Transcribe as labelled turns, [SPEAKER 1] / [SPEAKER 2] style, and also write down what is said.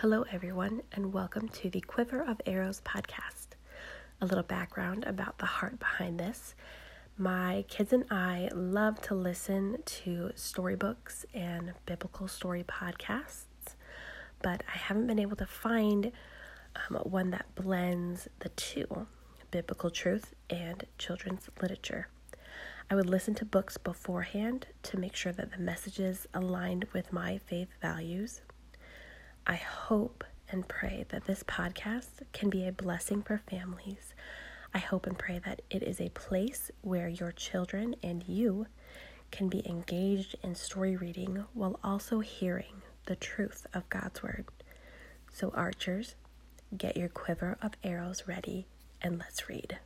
[SPEAKER 1] Hello, everyone, and welcome to the Quiver of Arrows podcast. A little background about the heart behind this. My kids and I love to listen to storybooks and biblical story podcasts, but I haven't been able to find um, one that blends the two biblical truth and children's literature. I would listen to books beforehand to make sure that the messages aligned with my faith values I hope and pray that this podcast can be a blessing for families. I hope and pray that it is a place where your children and you can be engaged in story reading while also hearing the truth of God's Word. So, archers, get your quiver of arrows ready and let's read.